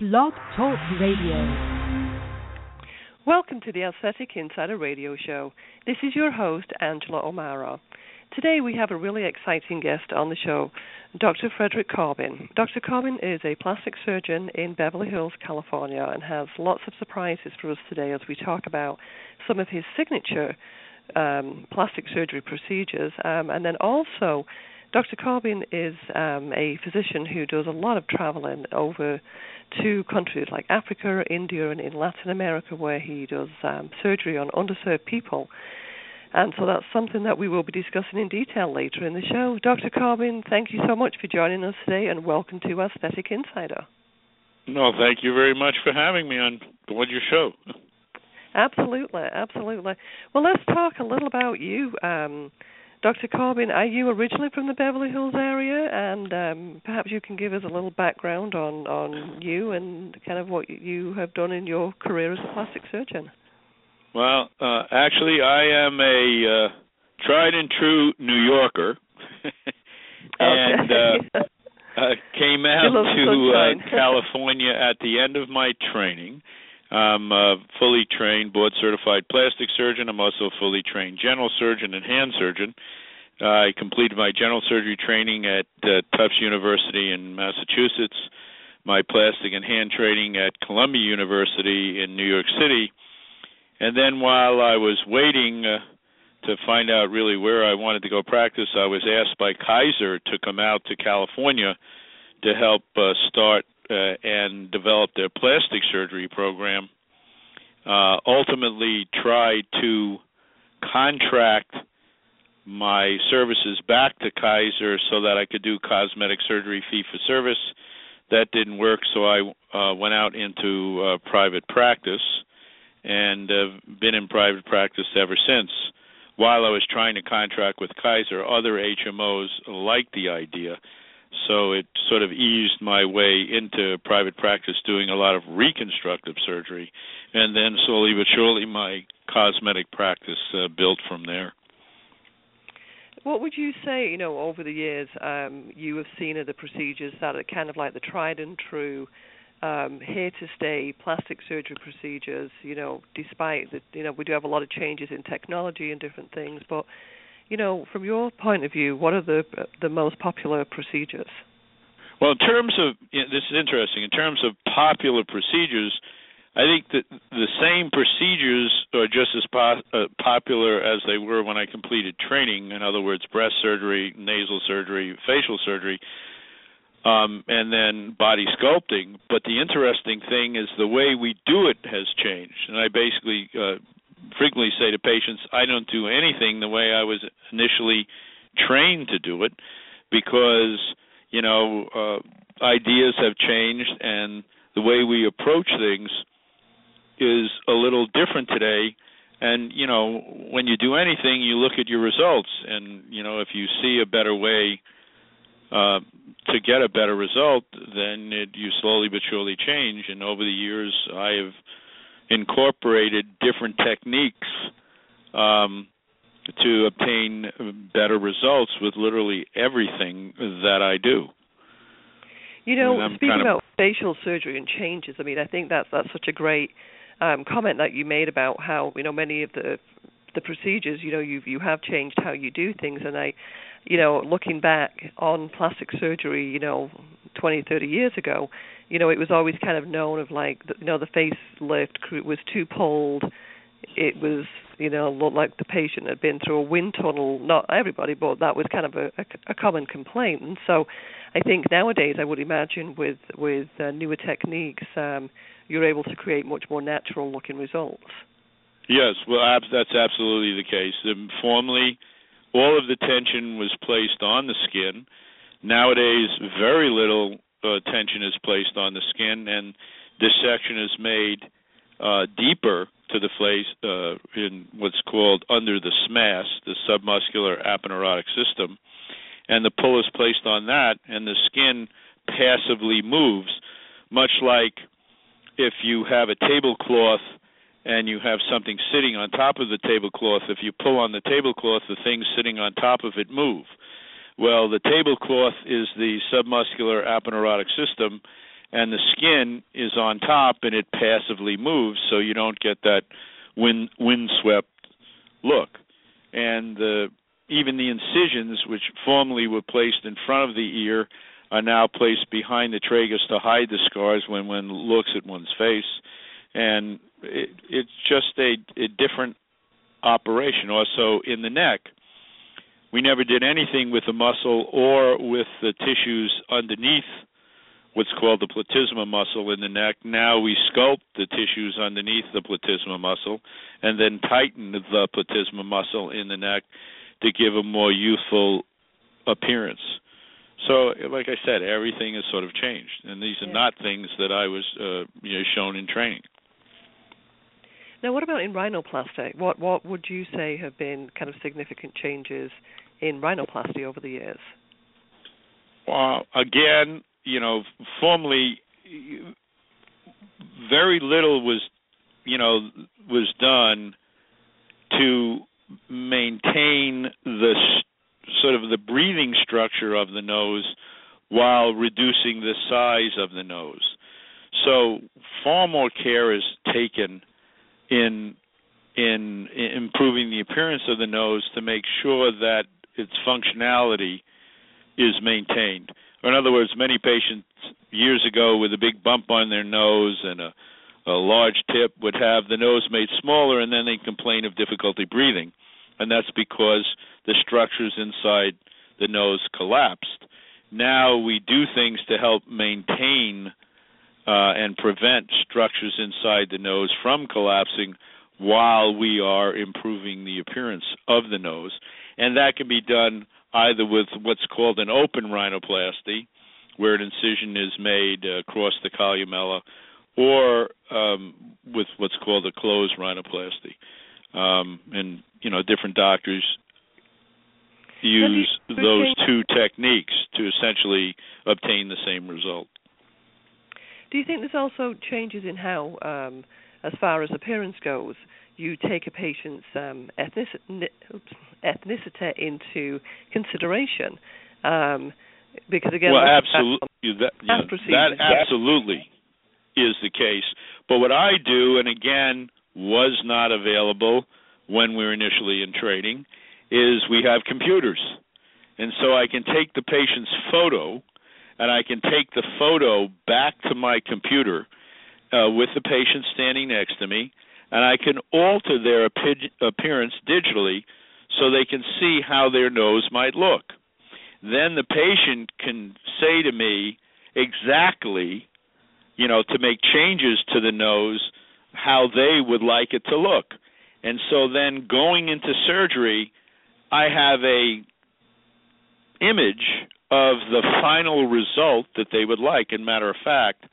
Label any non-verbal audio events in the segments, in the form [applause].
Blog Talk Radio. Welcome to the Aesthetic Insider Radio Show. This is your host, Angela O'Mara. Today we have a really exciting guest on the show, Dr. Frederic Corbin. Dr. Corbin is a plastic surgeon in Beverly Hills, California, and has lots of surprises for us today as we talk about some of his signature um, plastic surgery procedures, um, and then also Dr. Corbin is um, a physician who does a lot of traveling over to countries like Africa, India, and in Latin America, where he does um, surgery on underserved people. And so that's something that we will be discussing in detail later in the show. Dr. Corbin, thank you so much for joining us today, and welcome to Aesthetic Insider. No, thank you very much for having me on board your show. Absolutely, absolutely. Well, let's talk a little about you. Um, Dr. Corbin, are you originally from the Beverly Hills area? And um, perhaps you can give us a little background on, on you and kind of what you have done in your career as a plastic surgeon. Well, uh, actually, I am a uh, tried and true New Yorker, [laughs] and uh, [laughs] I came out to uh, [laughs] California at the end of my training. I'm a fully trained, board certified plastic surgeon. I'm also a fully trained general surgeon and hand surgeon. I completed my general surgery training at uh, Tufts University in Massachusetts, my plastic and hand training at Columbia University in New York City. And then while I was waiting uh, to find out really where I wanted to go practice, I was asked by Kaiser to come out to California to help uh, start uh, and develop their plastic surgery program. Uh, ultimately, tried to contract my services back to Kaiser so that I could do cosmetic surgery fee for service. That didn't work, so I uh, went out into uh, private practice and have been in private practice ever since. While I was trying to contract with Kaiser, other HMOs liked the idea so it sort of eased my way into private practice doing a lot of reconstructive surgery. And then slowly but surely my cosmetic practice uh, built from there. What would you say you know over the years um, you have seen of the procedures that are kind of like the tried and true um, here to stay plastic surgery procedures you know despite that you know we do have a lot of changes in technology and different things but you know, from your point of view, what are the the most popular procedures? Well, in terms of this is interesting. In terms of popular procedures, I think that the same procedures are just as po- uh, popular as they were when I completed training. In other words, breast surgery, nasal surgery, facial surgery, um, and then body sculpting. But the interesting thing is the way we do it has changed. And I basically uh, frequently say to patients, I don't do anything the way I was initially trained to do it because, you know, uh, ideas have changed and the way we approach things is a little different today. And, you know, when you do anything, you look at your results. And, you know, if you see a better way uh, to get a better result, then it, you slowly but surely change. And over the years, I have incorporated different techniques um, to obtain better results with literally everything that I do. You know, speaking about facial surgery and changes, I mean, I think that's that's such a great um, comment that you made about how you know many of the the procedures, you know, you you have changed how you do things, and I, you know, looking back on plastic surgery, you know, 20, 30 years ago, you know, it was always kind of known of like, you know, the facelift was too pulled. It was, you know, looked like the patient had been through a wind tunnel. Not everybody, but that was kind of a, a, a common complaint. And so, I think nowadays, I would imagine with with uh, newer techniques, um, you're able to create much more natural looking results. Yes, well, that's absolutely the case. Um, formerly, all of the tension was placed on the skin. Nowadays, very little tension is placed on the skin, and dissection is made uh, deeper to the face uh, in what's called under the SMAS, the submuscular aponeurotic system, and the pull is placed on that, and the skin passively moves, much like if you have a tablecloth and you have something sitting on top of the tablecloth. If you pull on the tablecloth, the things sitting on top of it move. Well, the tablecloth is the submuscular aponeurotic system, and the skin is on top and it passively moves, so you don't get that wind windswept look. And the even the incisions, which formerly were placed in front of the ear, are now placed behind the tragus to hide the scars when one looks at one's face. And it, it's just a, a different operation. Also, in the neck, we never did anything with the muscle or with the tissues underneath what's called the platysma muscle in the neck. Now we sculpt the tissues underneath the platysma muscle and then tighten the platysma muscle in the neck to give a more youthful appearance. So, like I said, everything has sort of changed, and these are yeah. not things that I was uh, you know, shown in training. Now, what about in rhinoplasty? What what would you say have been kind of significant changes in rhinoplasty over the years? Well, again, you know, formerly very little was, you know, was done to maintain the sort of the breathing structure of the nose while reducing the size of the nose. So far more care is taken in in, in improving the appearance of the nose to make sure that its functionality is maintained. In other words, many patients years ago with a big bump on their nose and a, a large tip would have the nose made smaller and then they complain of difficulty breathing. And that's because the structures inside the nose collapsed. Now we do things to help maintain and prevent structures inside the nose from collapsing while we are improving the appearance of the nose. And that can be done either with what's called an open rhinoplasty, where an incision is made uh, across the columella, or um, with what's called a closed rhinoplasty. Um, and you know, different doctors use those two techniques to essentially obtain the same result. Do you think there's also changes in how, um, as far as appearance goes, you take a patient's um, ethnicity, ethnicity into consideration? Um, because again, well, absolutely, that, yeah, that absolutely is the case. But what I do, and again, was not available when we were initially in training, is we have computers, and so I can take the patient's photo and I can take the photo back to my computer uh, with the patient standing next to me, and I can alter their appearance digitally so they can see how their nose might look. Then the patient can say to me exactly, you know, to make changes to the nose, how they would like it to look. And so then going into surgery, I have a image of the final result that they would like. And matter of fact,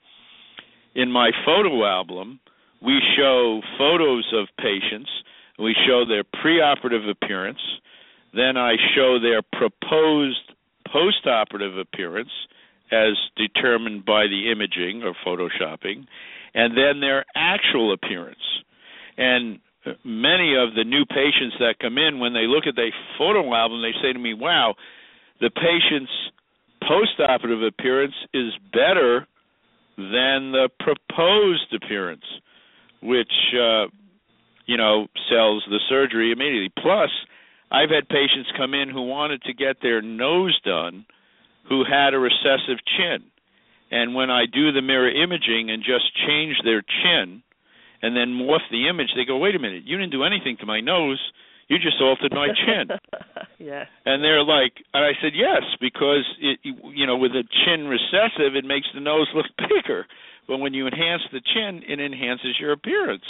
in my photo album, we show photos of patients. We show their preoperative appearance. Then I show their proposed postoperative appearance as determined by the imaging or photoshopping, and then their actual appearance. And many of the new patients that come in, when they look at their photo album, they say to me, "Wow, the patient's postoperative appearance is better than the proposed appearance, which uh, you know sells the surgery immediately. Plus, I've had patients come in who wanted to get their nose done, who had a recessive chin, and when I do the mirror imaging and just change their chin, and then morph the image, they go, "Wait a minute, you didn't do anything to my nose." You just altered my chin. [laughs] yeah. And they're like, and I said, yes, because it, you know, with a chin recessive, it makes the nose look [laughs] bigger. But when you enhance the chin, it enhances your appearance.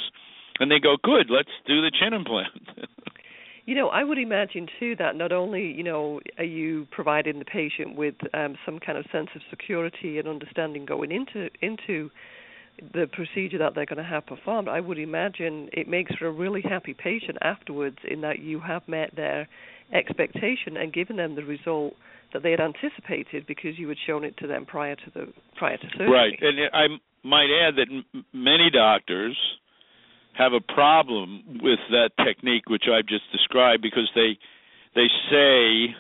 And they go, good, let's do the chin implant. [laughs] you know, I would imagine too that not only you know are you providing the patient with um, some kind of sense of security and understanding going into into the procedure that they're going to have performed, I would imagine it makes for a really happy patient afterwards in that you have met their expectation and given them the result that they had anticipated because you had shown it to them prior to the prior to surgery. Right, and I might add that m- many doctors have a problem with that technique which I've just described because they they say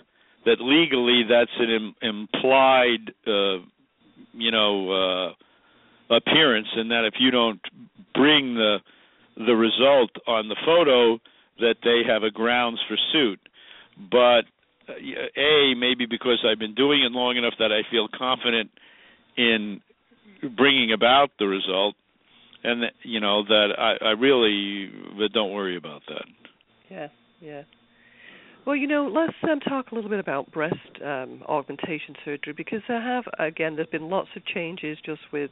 that legally that's an Im- implied uh, you know uh, appearance, and that if you don't bring the the result on the photo, that they have a grounds for suit. But uh, a maybe because I've been doing it long enough that I feel confident in bringing about the result, and you know that I, I really but don't worry about that. Yeah, yeah. Well, you know, let's um, talk a little bit about breast um, augmentation surgery because there have, again, there's been lots of changes just with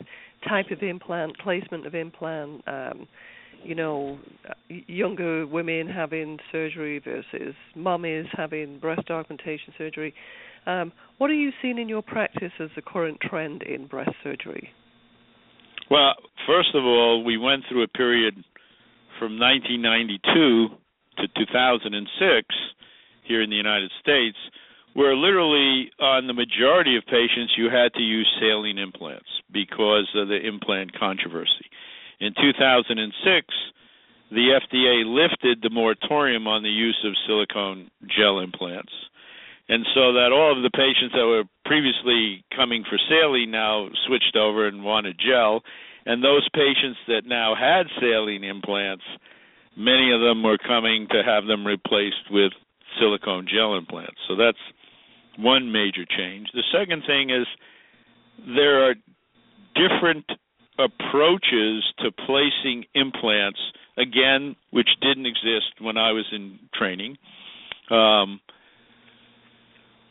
type of implant, placement of implant, um, you know, younger women having surgery versus mummies having breast augmentation surgery. Um, what are you seeing in your practice as the current trend in breast surgery? Well, first of all, we went through a period from 1992 to 2006 here in the United States where literally on the majority of patients you had to use saline implants because of the implant controversy. In 2006, the FDA lifted the moratorium on the use of silicone gel implants. And so that all of the patients that were previously coming for saline now switched over and wanted gel. And those patients that now had saline implants, many of them were coming to have them replaced with silicone gel implants. So that's one major change. The second thing is there are different approaches to placing implants again which didn't exist when I was in training um,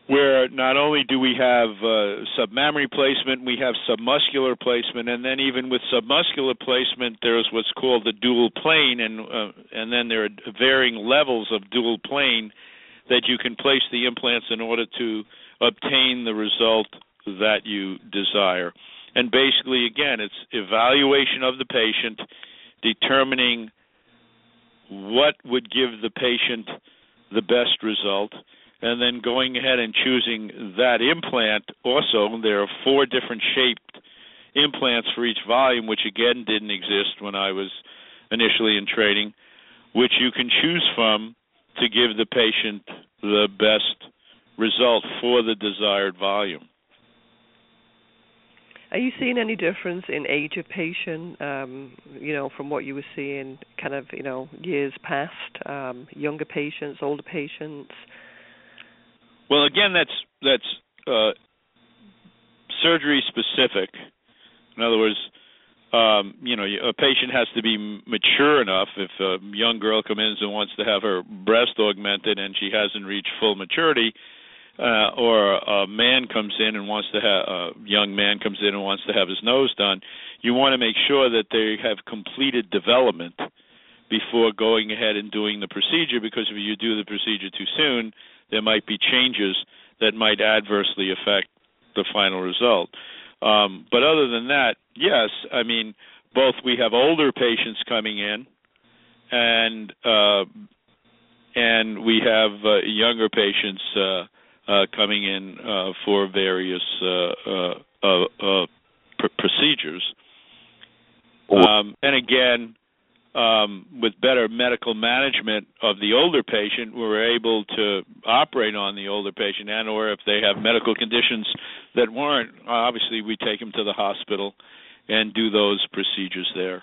where not only do we have uh, submammary placement, we have submuscular placement, and then even with submuscular placement, there's what's called the dual plane, and uh, and then there are varying levels of dual plane that you can place the implants in order to obtain the result that you desire. And basically, again, it's evaluation of the patient, determining what would give the patient the best result, and then going ahead and choosing that implant. Also, there are four different shaped implants for each volume, which again didn't exist when I was initially in training, which you can choose from to give the patient the best result for the desired volume. Are you seeing any difference in age of patient, um, you know, from what you were seeing kind of, you know, years past, um, younger patients, older patients? Well, again, that's that's uh, surgery specific. In other words, um, you know, a patient has to be mature enough. If a young girl comes in and wants to have her breast augmented and she hasn't reached full maturity, uh, or a man comes in and wants to have a young man comes in and wants to have his nose done, you want to make sure that they have completed development before going ahead and doing the procedure because if you do the procedure too soon, there might be changes that might adversely affect the final result. Um, but other than that, yes, I mean both we have older patients coming in and uh, and we have uh, younger patients uh, uh, coming in uh, for various uh, uh pr- procedures. Um, and again, um, with better medical management of the older patient, we're able to operate on the older patient, and or if they have medical conditions that weren't, obviously we take them to the hospital and do those procedures there.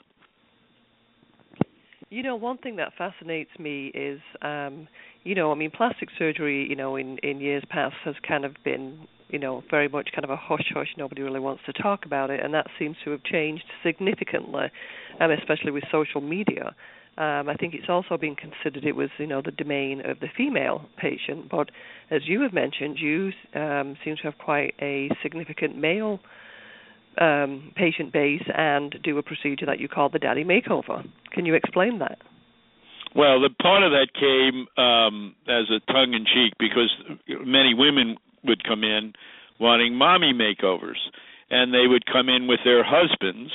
You know, one thing that fascinates me is um, you know, I mean, plastic surgery, you know, in in years past has kind of been, you know, very much kind of a hush hush. Nobody really wants to talk about it, and that seems to have changed significantly, um, especially with social media. Um, I think it's also been considered it was, you know, the domain of the female patient. But as you have mentioned, you um, seem to have quite a significant male um, patient base and do a procedure that you call the daddy makeover. Can you explain that? Well, the part of that came um, as a tongue in cheek because many women would come in wanting mommy makeovers, and they would come in with their husbands,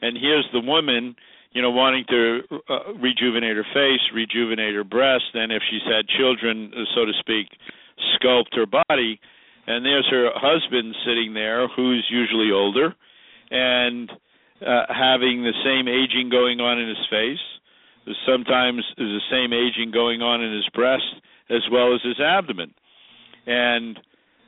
and here's the woman, you know, wanting to uh, rejuvenate her face, rejuvenate her breast, and if she's had children, uh, so to speak, sculpt her body, and there's her husband sitting there, who's usually older, and uh, having the same aging going on in his face sometimes the same aging going on in his breast as well as his abdomen. And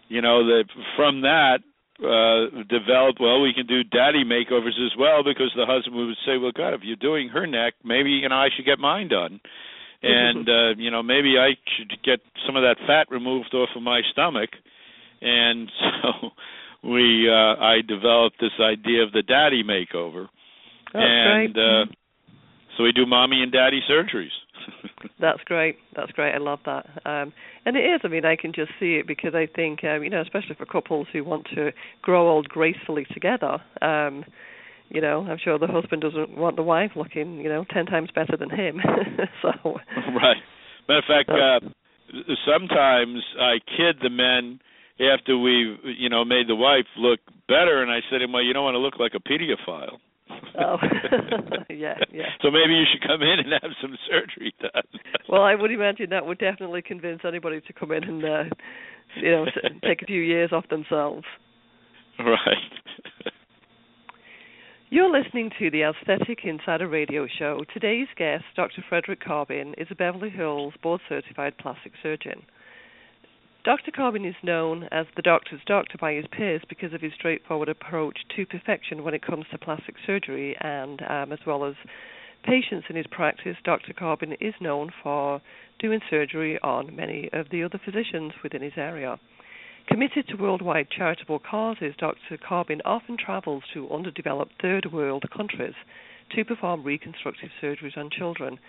you know that from that uh developed well we can do daddy makeovers as well because the husband would say well god if you're doing her neck maybe you know i should get mine done. [laughs] And uh you know maybe i should get some of that fat removed off of my stomach. And [laughs] so we uh i developed this idea of the daddy makeover. That's and uh so we do mommy and daddy surgeries [laughs] That's great. That's great. I love that. Um, and it is. I mean, I can just see it because I think, um, you know, especially for couples who want to grow old gracefully together. Um, you know, I'm sure the husband doesn't want the wife looking, you know, ten times better than him. [laughs] so. [laughs] Right. Matter of fact, uh, sometimes I kid the men after we've, you know, made the wife look better, and I said to him, "Well, you don't want to look like a pedophile." Oh, [laughs] [laughs] yeah, yeah. So maybe you should come in and have some surgery done. [laughs] well, I would imagine that would definitely convince anybody to come in and, uh, you know, take a few years off themselves. Right. You're listening to the Aesthetic Insider Radio Show. Today's guest, Dr. Frederic Corbin, is a Beverly Hills board certified plastic surgeon. Dr. Corbin is known as the doctor's doctor by his peers because of his straightforward approach to perfection when it comes to plastic surgery, and um, as well as patients in his practice, Dr. Corbin is known for doing surgery on many of the other physicians within his area. Committed to worldwide charitable causes, Dr. Corbin often travels to underdeveloped third world countries to perform reconstructive surgeries on children.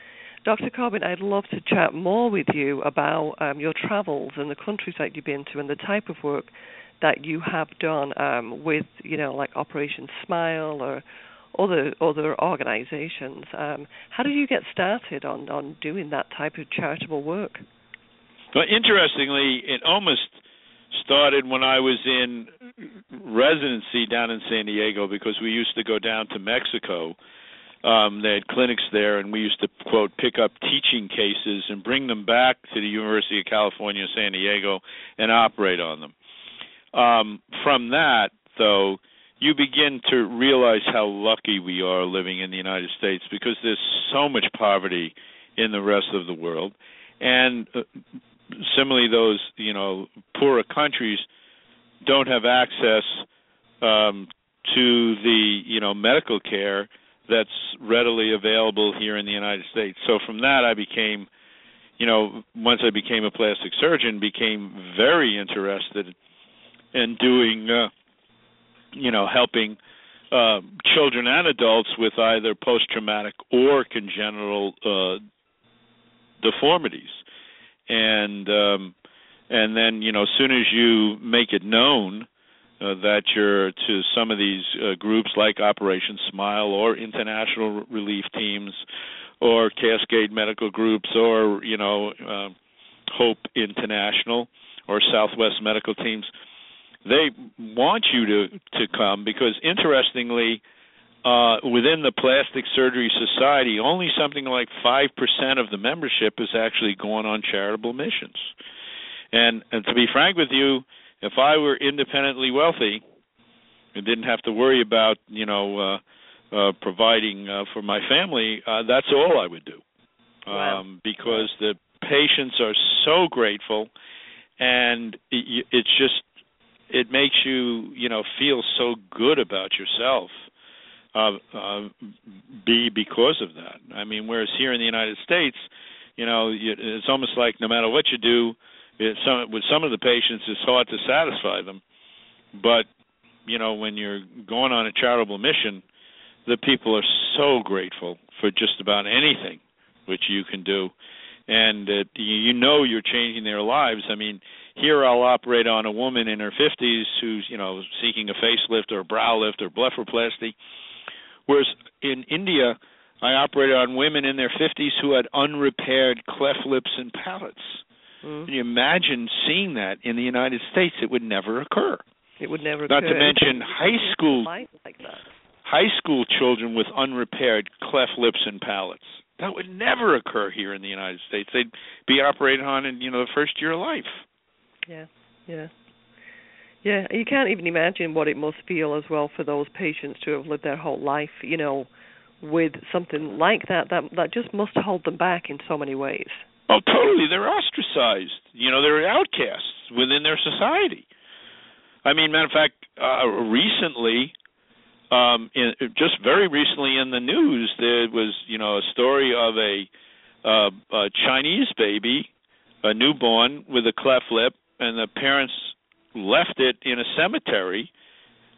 Dr. Corbin, I'd love to chat more with you about um, your travels and the countries that you've been to and the type of work that you have done um, with, you know, like Operation Smile or other other organizations. Um, how did you get started on, on doing that type of charitable work? Well, interestingly, it almost started when I was in residency down in San Diego because we used to go down to Mexico um, they had clinics there, and we used to quote pick up teaching cases and bring them back to the University of California, San Diego, and operate on them. Um, from that, though, you begin to realize how lucky we are living in the United States because there's so much poverty in the rest of the world, and uh, similarly, those you know poorer countries don't have access um, to the you know medical care that's readily available here in the United States. So from that, I became, you know, once I became a plastic surgeon, became very interested in doing, uh, you know, helping uh, children and adults with either post-traumatic or congenital uh, deformities, and um, and then you know, as soon as you make it known uh, that you're to some of these uh, groups like Operation Smile or international relief teams or Cascade Medical Groups or you know uh, Hope International or Southwest Medical Teams. They want you to to come because interestingly, uh, within the Plastic Surgery Society, only something like five percent of the membership is actually going on charitable missions. And and to be frank with you, if I were independently wealthy and didn't have to worry about you know uh, uh, providing uh, for my family, uh, that's all I would do. Wow. Um, because the patients are so grateful, and it, it's just it makes you you know feel so good about yourself. Uh, uh, be because of that. I mean, whereas here in the United States, you know, it's almost like no matter what you do, it, some, with some of the patients, it's hard to satisfy them. But you know, when you're going on a charitable mission, the people are so grateful for just about anything which you can do, and uh, you know you're changing their lives. I mean, here I'll operate on a woman in her 50s who's you know seeking a facelift or a brow lift or blepharoplasty, whereas in India I operated on women in their 50s who had unrepaired cleft lips and palates Mm. Can you imagine seeing that in the United States? It would never occur. It would never. Occur. Not occur. to mention high school like that. high school children with unrepaired cleft lips and palates. That would never occur here in the United States. They'd be operated on in you know the first year of life. Yeah, yeah, yeah. You can't even imagine what it must feel as well for those patients to have lived their whole life, you know, with something like that. That that just must hold them back in so many ways. Oh, totally. They're ostracized. You know, they're outcasts within their society. I mean, matter of fact, uh, recently, um, in, just very recently in the news, there was you know a story of a, uh, a Chinese baby, a newborn with a cleft lip, and the parents left it in a cemetery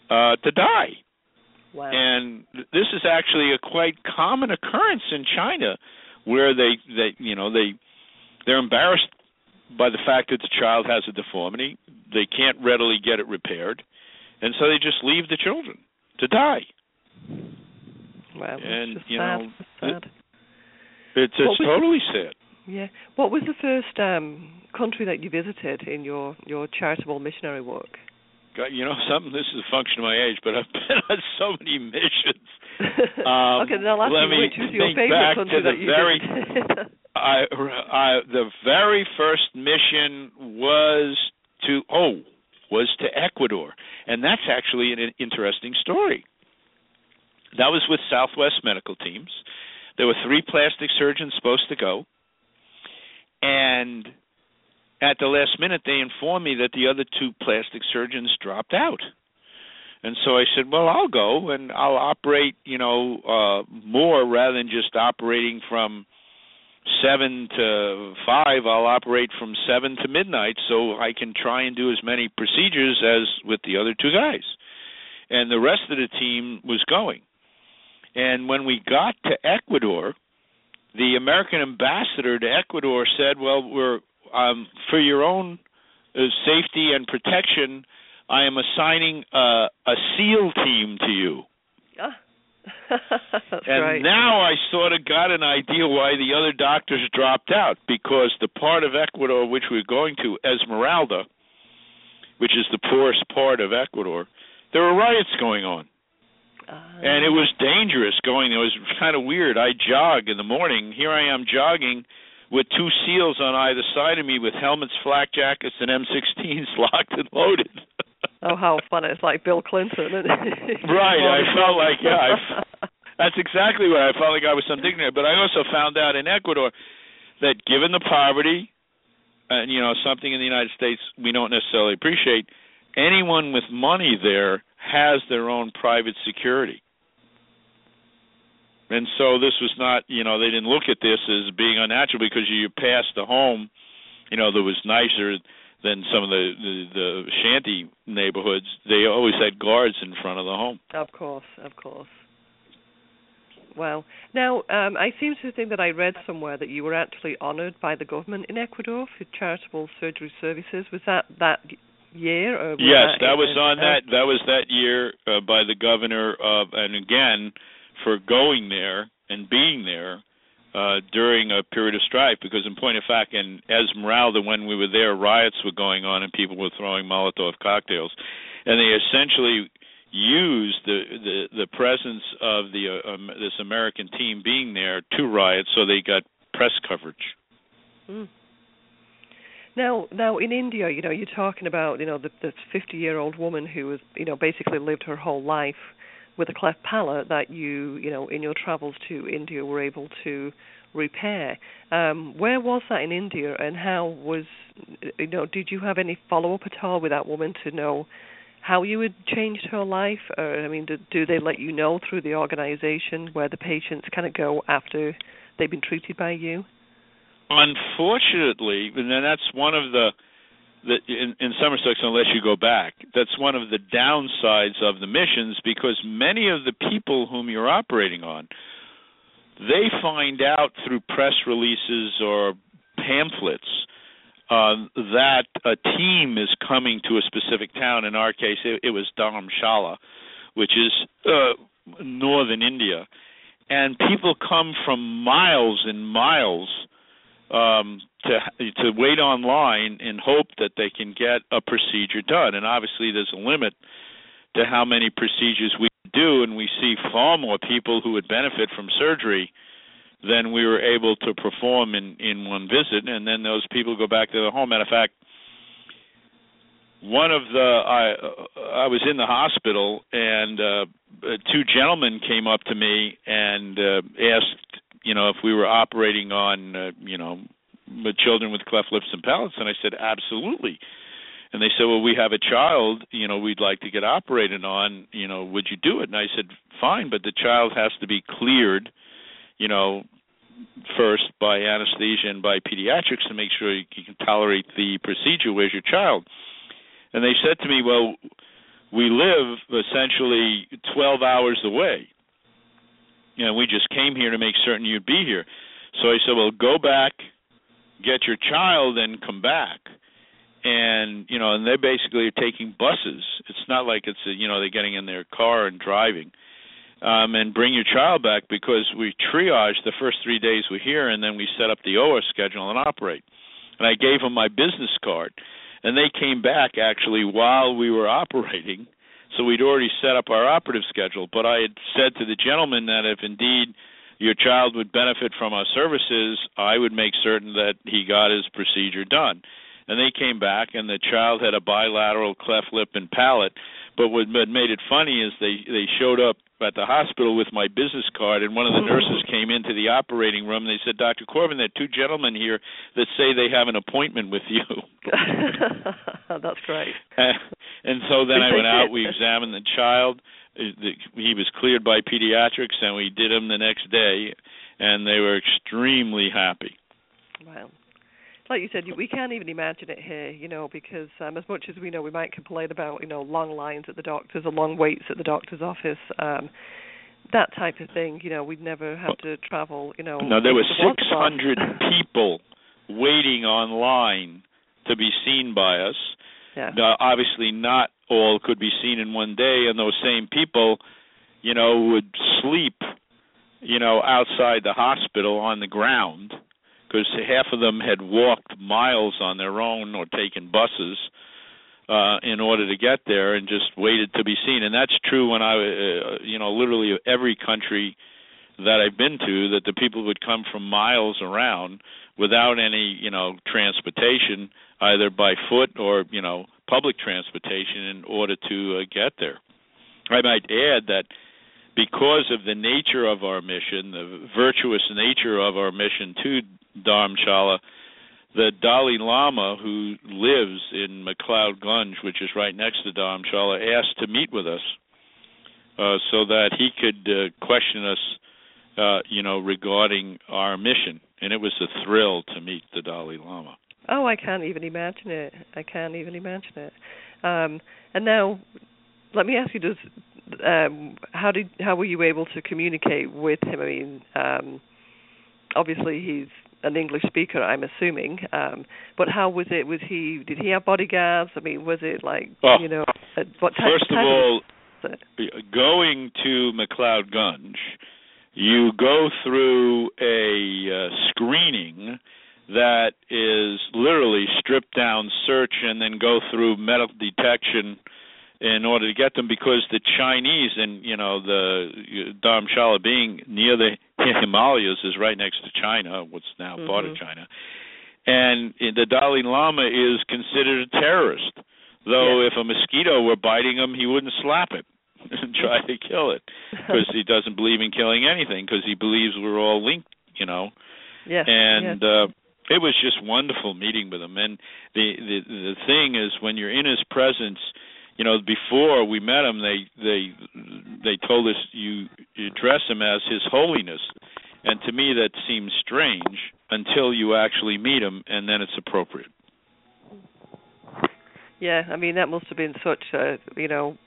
uh, to die. Wow. And this is actually a quite common occurrence in China, where they they you know they they're embarrassed by the fact that the child has a deformity. They can't readily get it repaired, and so they just leave the children to die. Wow, and just you sad. know, sad. It, it's it's totally sad. Yeah. What was the first um, country that you visited in your your charitable missionary work? God, you know [laughs] something. This is a function of my age, but I've been on so many missions. [laughs] Um, okay, now let me me which was your think favorite back country to the that you very, did. [laughs] I, I, the very first mission was to oh was to Ecuador, and that's actually an interesting story. That was with Southwest Medical Teams. There were three plastic surgeons supposed to go, and at the last minute they informed me that the other two plastic surgeons dropped out. And so I said, "Well, I'll go and I'll operate, you know, uh more rather than just operating from 7 to 5. I'll operate from 7 to midnight so I can try and do as many procedures as with the other two guys." And the rest of the team was going. And when we got to Ecuador, the American ambassador to Ecuador said, "Well, we're um, for your own uh, safety and protection, I am assigning a, a SEAL team to you." That's and right. now I sort of got an idea why the other doctors dropped out because the part of Ecuador which we're going to, Esmeralda, which is the poorest part of Ecuador, there were riots going on Uh, and it was dangerous going. It was kind of weird. I jog in the morning. Here I am jogging with two seals on either side of me with helmets, flak jackets, and M16s [laughs] locked and loaded. Oh, how fun! It's like Bill Clinton. [laughs] Right. I felt like yeah. I, [laughs] that's exactly what I felt like. I was some dignitary. But I also found out in Ecuador that given the poverty, and you know something in the United States we don't necessarily appreciate, anyone with money there has their own private security. And so this was not, you know, they didn't look at this as being unnatural because you passed a home, you know, that was nicer than some of the, the the shanty neighborhoods. They always had guards in front of the home. Of course, of course. Well, now um, I seem to think that I read somewhere that you were actually honoured by the government in Ecuador for charitable surgery services. Was that that year? Or was yes, that, that was on that. That was that year uh, by the governor of, and again for going there and being there uh, during a period of strife. Because in point of fact, in Esmeralda, when we were there, riots were going on and people were throwing Molotov cocktails, and they essentially used the the, the presence of the uh, um, this American team being there to riot, so they got press coverage. Mm. Now, now in India, you know, you're talking about, you know, the, this 50-year-old woman who was, you know, basically lived her whole life with a cleft palate that you, you know, in your travels to India were able to repair. Um, where was that in India, and how was, you know, did you have any follow-up at all with that woman to know how you had changed her life? Or, I mean, do, do they let you know through the organization where the patients kind of go after they've been treated by you? Unfortunately, and that's one of the the in, in some respects, unless you go back, that's one of the downsides of the missions because many of the people whom you're operating on, they find out through press releases or pamphlets uh, that a team is coming to a specific town. In our case, it, it was Dharamshala, which is uh, northern India, and people come from miles and miles um, to to wait online in hope that they can get a procedure done. And obviously, there's a limit to how many procedures we do, and we see far more people who would benefit from surgery than we were able to perform in in one visit. And then those people go back to their home. Matter of fact, one of the I I was in the hospital, and uh, two gentlemen came up to me and uh, asked you know, if we were operating on, uh, you know, children with cleft lips and palates, and I said absolutely. and they said, "Well, we have a child, you know, we'd like to get operated on. You know, would you do it?" And I said, "Fine, but the child has to be cleared, you know, first by anesthesia and by pediatrics to make sure you can tolerate the procedure. Where's your child?" And they said to me, "Well, we live essentially 12 hours away. You know, we just came here to make certain you'd be here." So I said, "Well, go back, get your child, and come back." and you know and they basically are taking buses. It's not like it's a, you know they're getting in their car and driving. Um and bring your child back because we triage the first 3 days we're here and then we set up the OR schedule and operate. And I gave them my business card. And they came back actually while we were operating. So we'd already set up our operative schedule. But I had said to the gentleman that if indeed your child would benefit from our services I would make certain that he got his procedure done. And they came back and the child had a bilateral cleft lip and palate. But what made it funny is they they showed up at the hospital with my business card and one of the nurses came into the operating room and they said dr corbin there are two gentlemen here that say they have an appointment with you. [laughs] That's great [laughs] and so then i went out we examined the child he was cleared by pediatrics and we did him the next day and they were extremely happy wow like you said, we can't even imagine it here, you know, because um, as much as we know, we might complain about, you know, long lines at the doctors or long waits at the doctor's office. Um, that type of thing, you know, we'd never have to travel, you know. No, there were 600 [laughs] people waiting online to be seen by us. Yeah. Obviously, not all could be seen in one day, and those same people, you know, would sleep, you know, outside the hospital on the ground because half of them had walked miles on their own or taken buses uh in order to get there and just waited to be seen. And that's true when i uh, you know literally every country that i've been to that the people would come from miles around without any you know transportation either by foot or you know public transportation in order to uh, get there i might add that because of the nature of our mission, the virtuous nature of our mission to Dharamshala, the Dalai Lama, who lives in McLeod Ganj, which is right next to Dharamshala, asked to meet with us uh, so that he could uh, question us, uh, you know, regarding our mission. And it was a thrill to meet the Dalai Lama. Oh, I can't even imagine it. I can't even imagine it. Um, and now, let me ask you: Does um, how did how were you able to communicate with him? I mean, um, obviously he's an English speaker, I'm assuming. Um, but how was it? Was he? Did he have bodyguards? I mean, was it like oh, you know? What type, first of all, going to McLeod Ganj, you go through a uh, screening that is literally stripped down search and then go through metal detection in order to get them because the Chinese and you know the Dharamshala being near the Himalayas is right next to China, what's now mm-hmm. part of China, and the Dalai Lama is considered a terrorist. Though yes. if a mosquito were biting him, he wouldn't slap it [laughs] and try to kill it because he doesn't believe in killing anything because he believes we're all linked, you know. [laughs] Yes. And yes. uh it was just wonderful meeting with him. And the the the thing is when you're in his presence you know before we met him they they they told us you, you address him as his holiness. And to me that seems strange until you actually meet him and then it's appropriate. Yeah i mean that must have been such a you know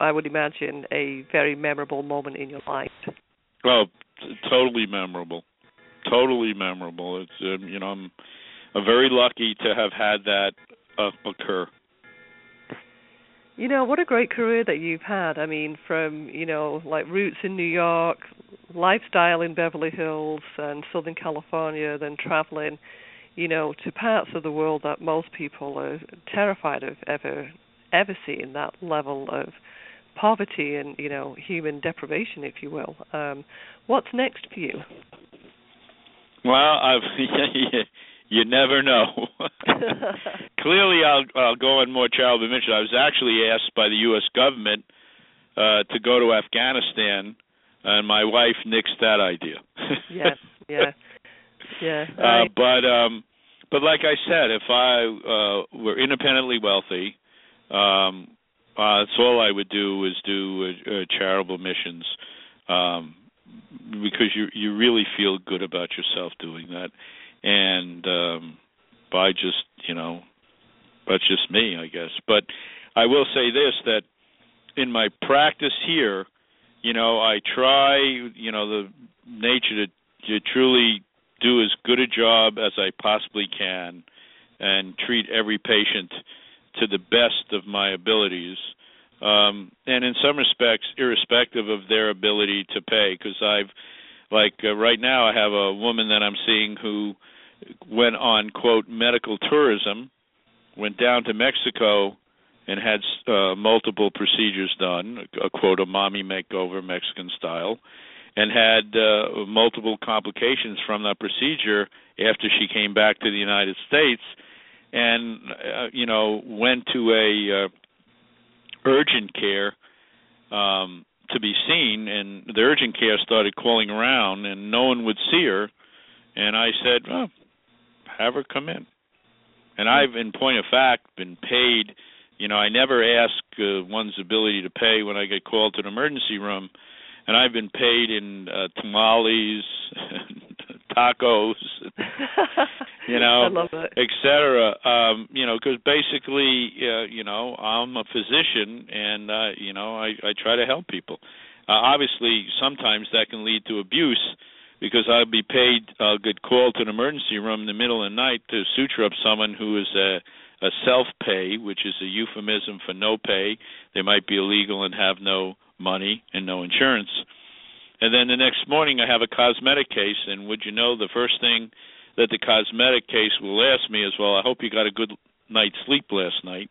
i would imagine a very memorable moment in your life. Oh, well totally memorable totally memorable it's um, you know i'm i'm very lucky to have had that uh, occur you know, what a great career that you've had. I mean, from, you know, like roots in New York, lifestyle in Beverly Hills and Southern California, then traveling, you know, to parts of the world that most people are terrified of ever ever seeing that level of poverty and, you know, human deprivation, if you will. Um, what's next for you? Well, I've [laughs] you never know. [laughs] Clearly, I'll I'll go on more child mention. I was actually asked by the U.S. government uh, to go to Afghanistan, and my wife nixed that idea. [laughs] yeah, yeah, yeah. Uh, but um, but like I said, if I uh, were independently wealthy, um, uh, that's all I would do is do uh, uh, charitable missions, um, because you you really feel good about yourself doing that, and um, by just you know, that's just me, I guess. But I will say this that in my practice here, you know, I try, you know, the nature to to truly do as good a job as I possibly can and treat every patient to the best of my abilities. Um, and in some respects, irrespective of their ability to pay, because I've, like uh, right now, I have a woman that I'm seeing who went on quote medical tourism, went down to Mexico and had uh, multiple procedures done, a quote a mommy makeover Mexican style, and had uh, multiple complications from that procedure after she came back to the United States, and uh, you know went to a uh, urgent care um, to be seen, and the urgent care started calling around, and no one would see her, and I said, well, have her come in, and I've, in point of fact, been paid. You know, I never ask uh, one's ability to pay when I get called to an emergency room. And I've been paid in uh, tamales, [laughs] tacos, [laughs] you know, etc. Um, you know, because basically, uh, you know, I'm a physician, and uh, you know, I, I try to help people. Uh, obviously, sometimes that can lead to abuse because I'll be paid. I'll get called to an emergency room in the middle of the night to suture up someone who is a a self pay, which is a euphemism for no pay. They might be illegal and have no money and no insurance. And then the next morning I have a cosmetic case, and would you know the first thing that the cosmetic case will ask me is, "Well, I hope you got a good night's sleep last night."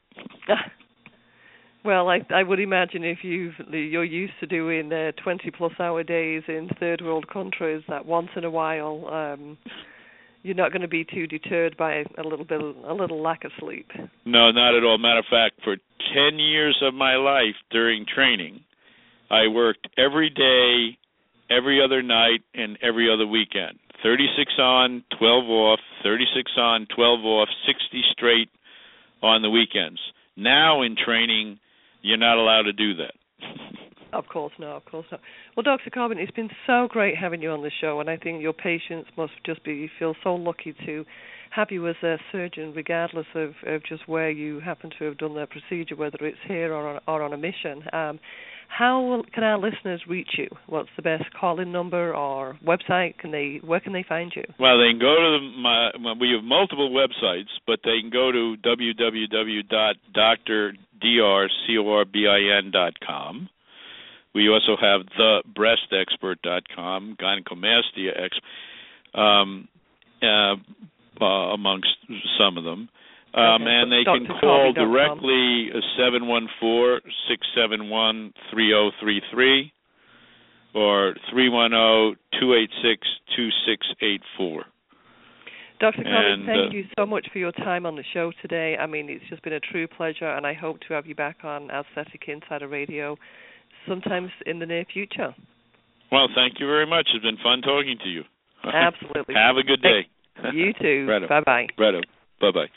[laughs] well, I I would imagine if you you're used to doing uh, 20 plus hour days in third world countries, that once in a while um you're not going to be too deterred by a little bit a little lack of sleep. No, not at all. Matter of fact, for 10 years of my life during training, I worked every day, every other night, and every other weekend. 36 on, 12 off, 36 on, 12 off, 60 straight on the weekends. Now in training, you're not allowed to do that. [laughs] Of course not, of course not. Well, Dr. Corbin, it's been so great having you on the show, and I think your patients must just be feel so lucky to have you as a surgeon, regardless of, of just where you happen to have done their procedure, whether it's here or on, or on a mission. Um, how can our listeners reach you? What's the best call-in number or website? Can they where can they find you? Well, they can go to the, my. Well, we have multiple websites, but they can go to www.drdrcorbin.com. We also have thebreastexpert.com, gynecomastia ex, um, uh, uh, amongst some of them. Um, okay. and they can call directly uh, seven one four six seven one three zero three three or three one zero two eight six two six eight four. Dr. Corbin, thank uh, you so much for your time on the show today. I mean, it's just been a true pleasure, and I hope to have you back on Aesthetic Insider Radio sometimes in the near future. Well, thank you very much. It's been fun talking to you. [laughs] Absolutely. have a good day. You too. Bye bye. Bye bye.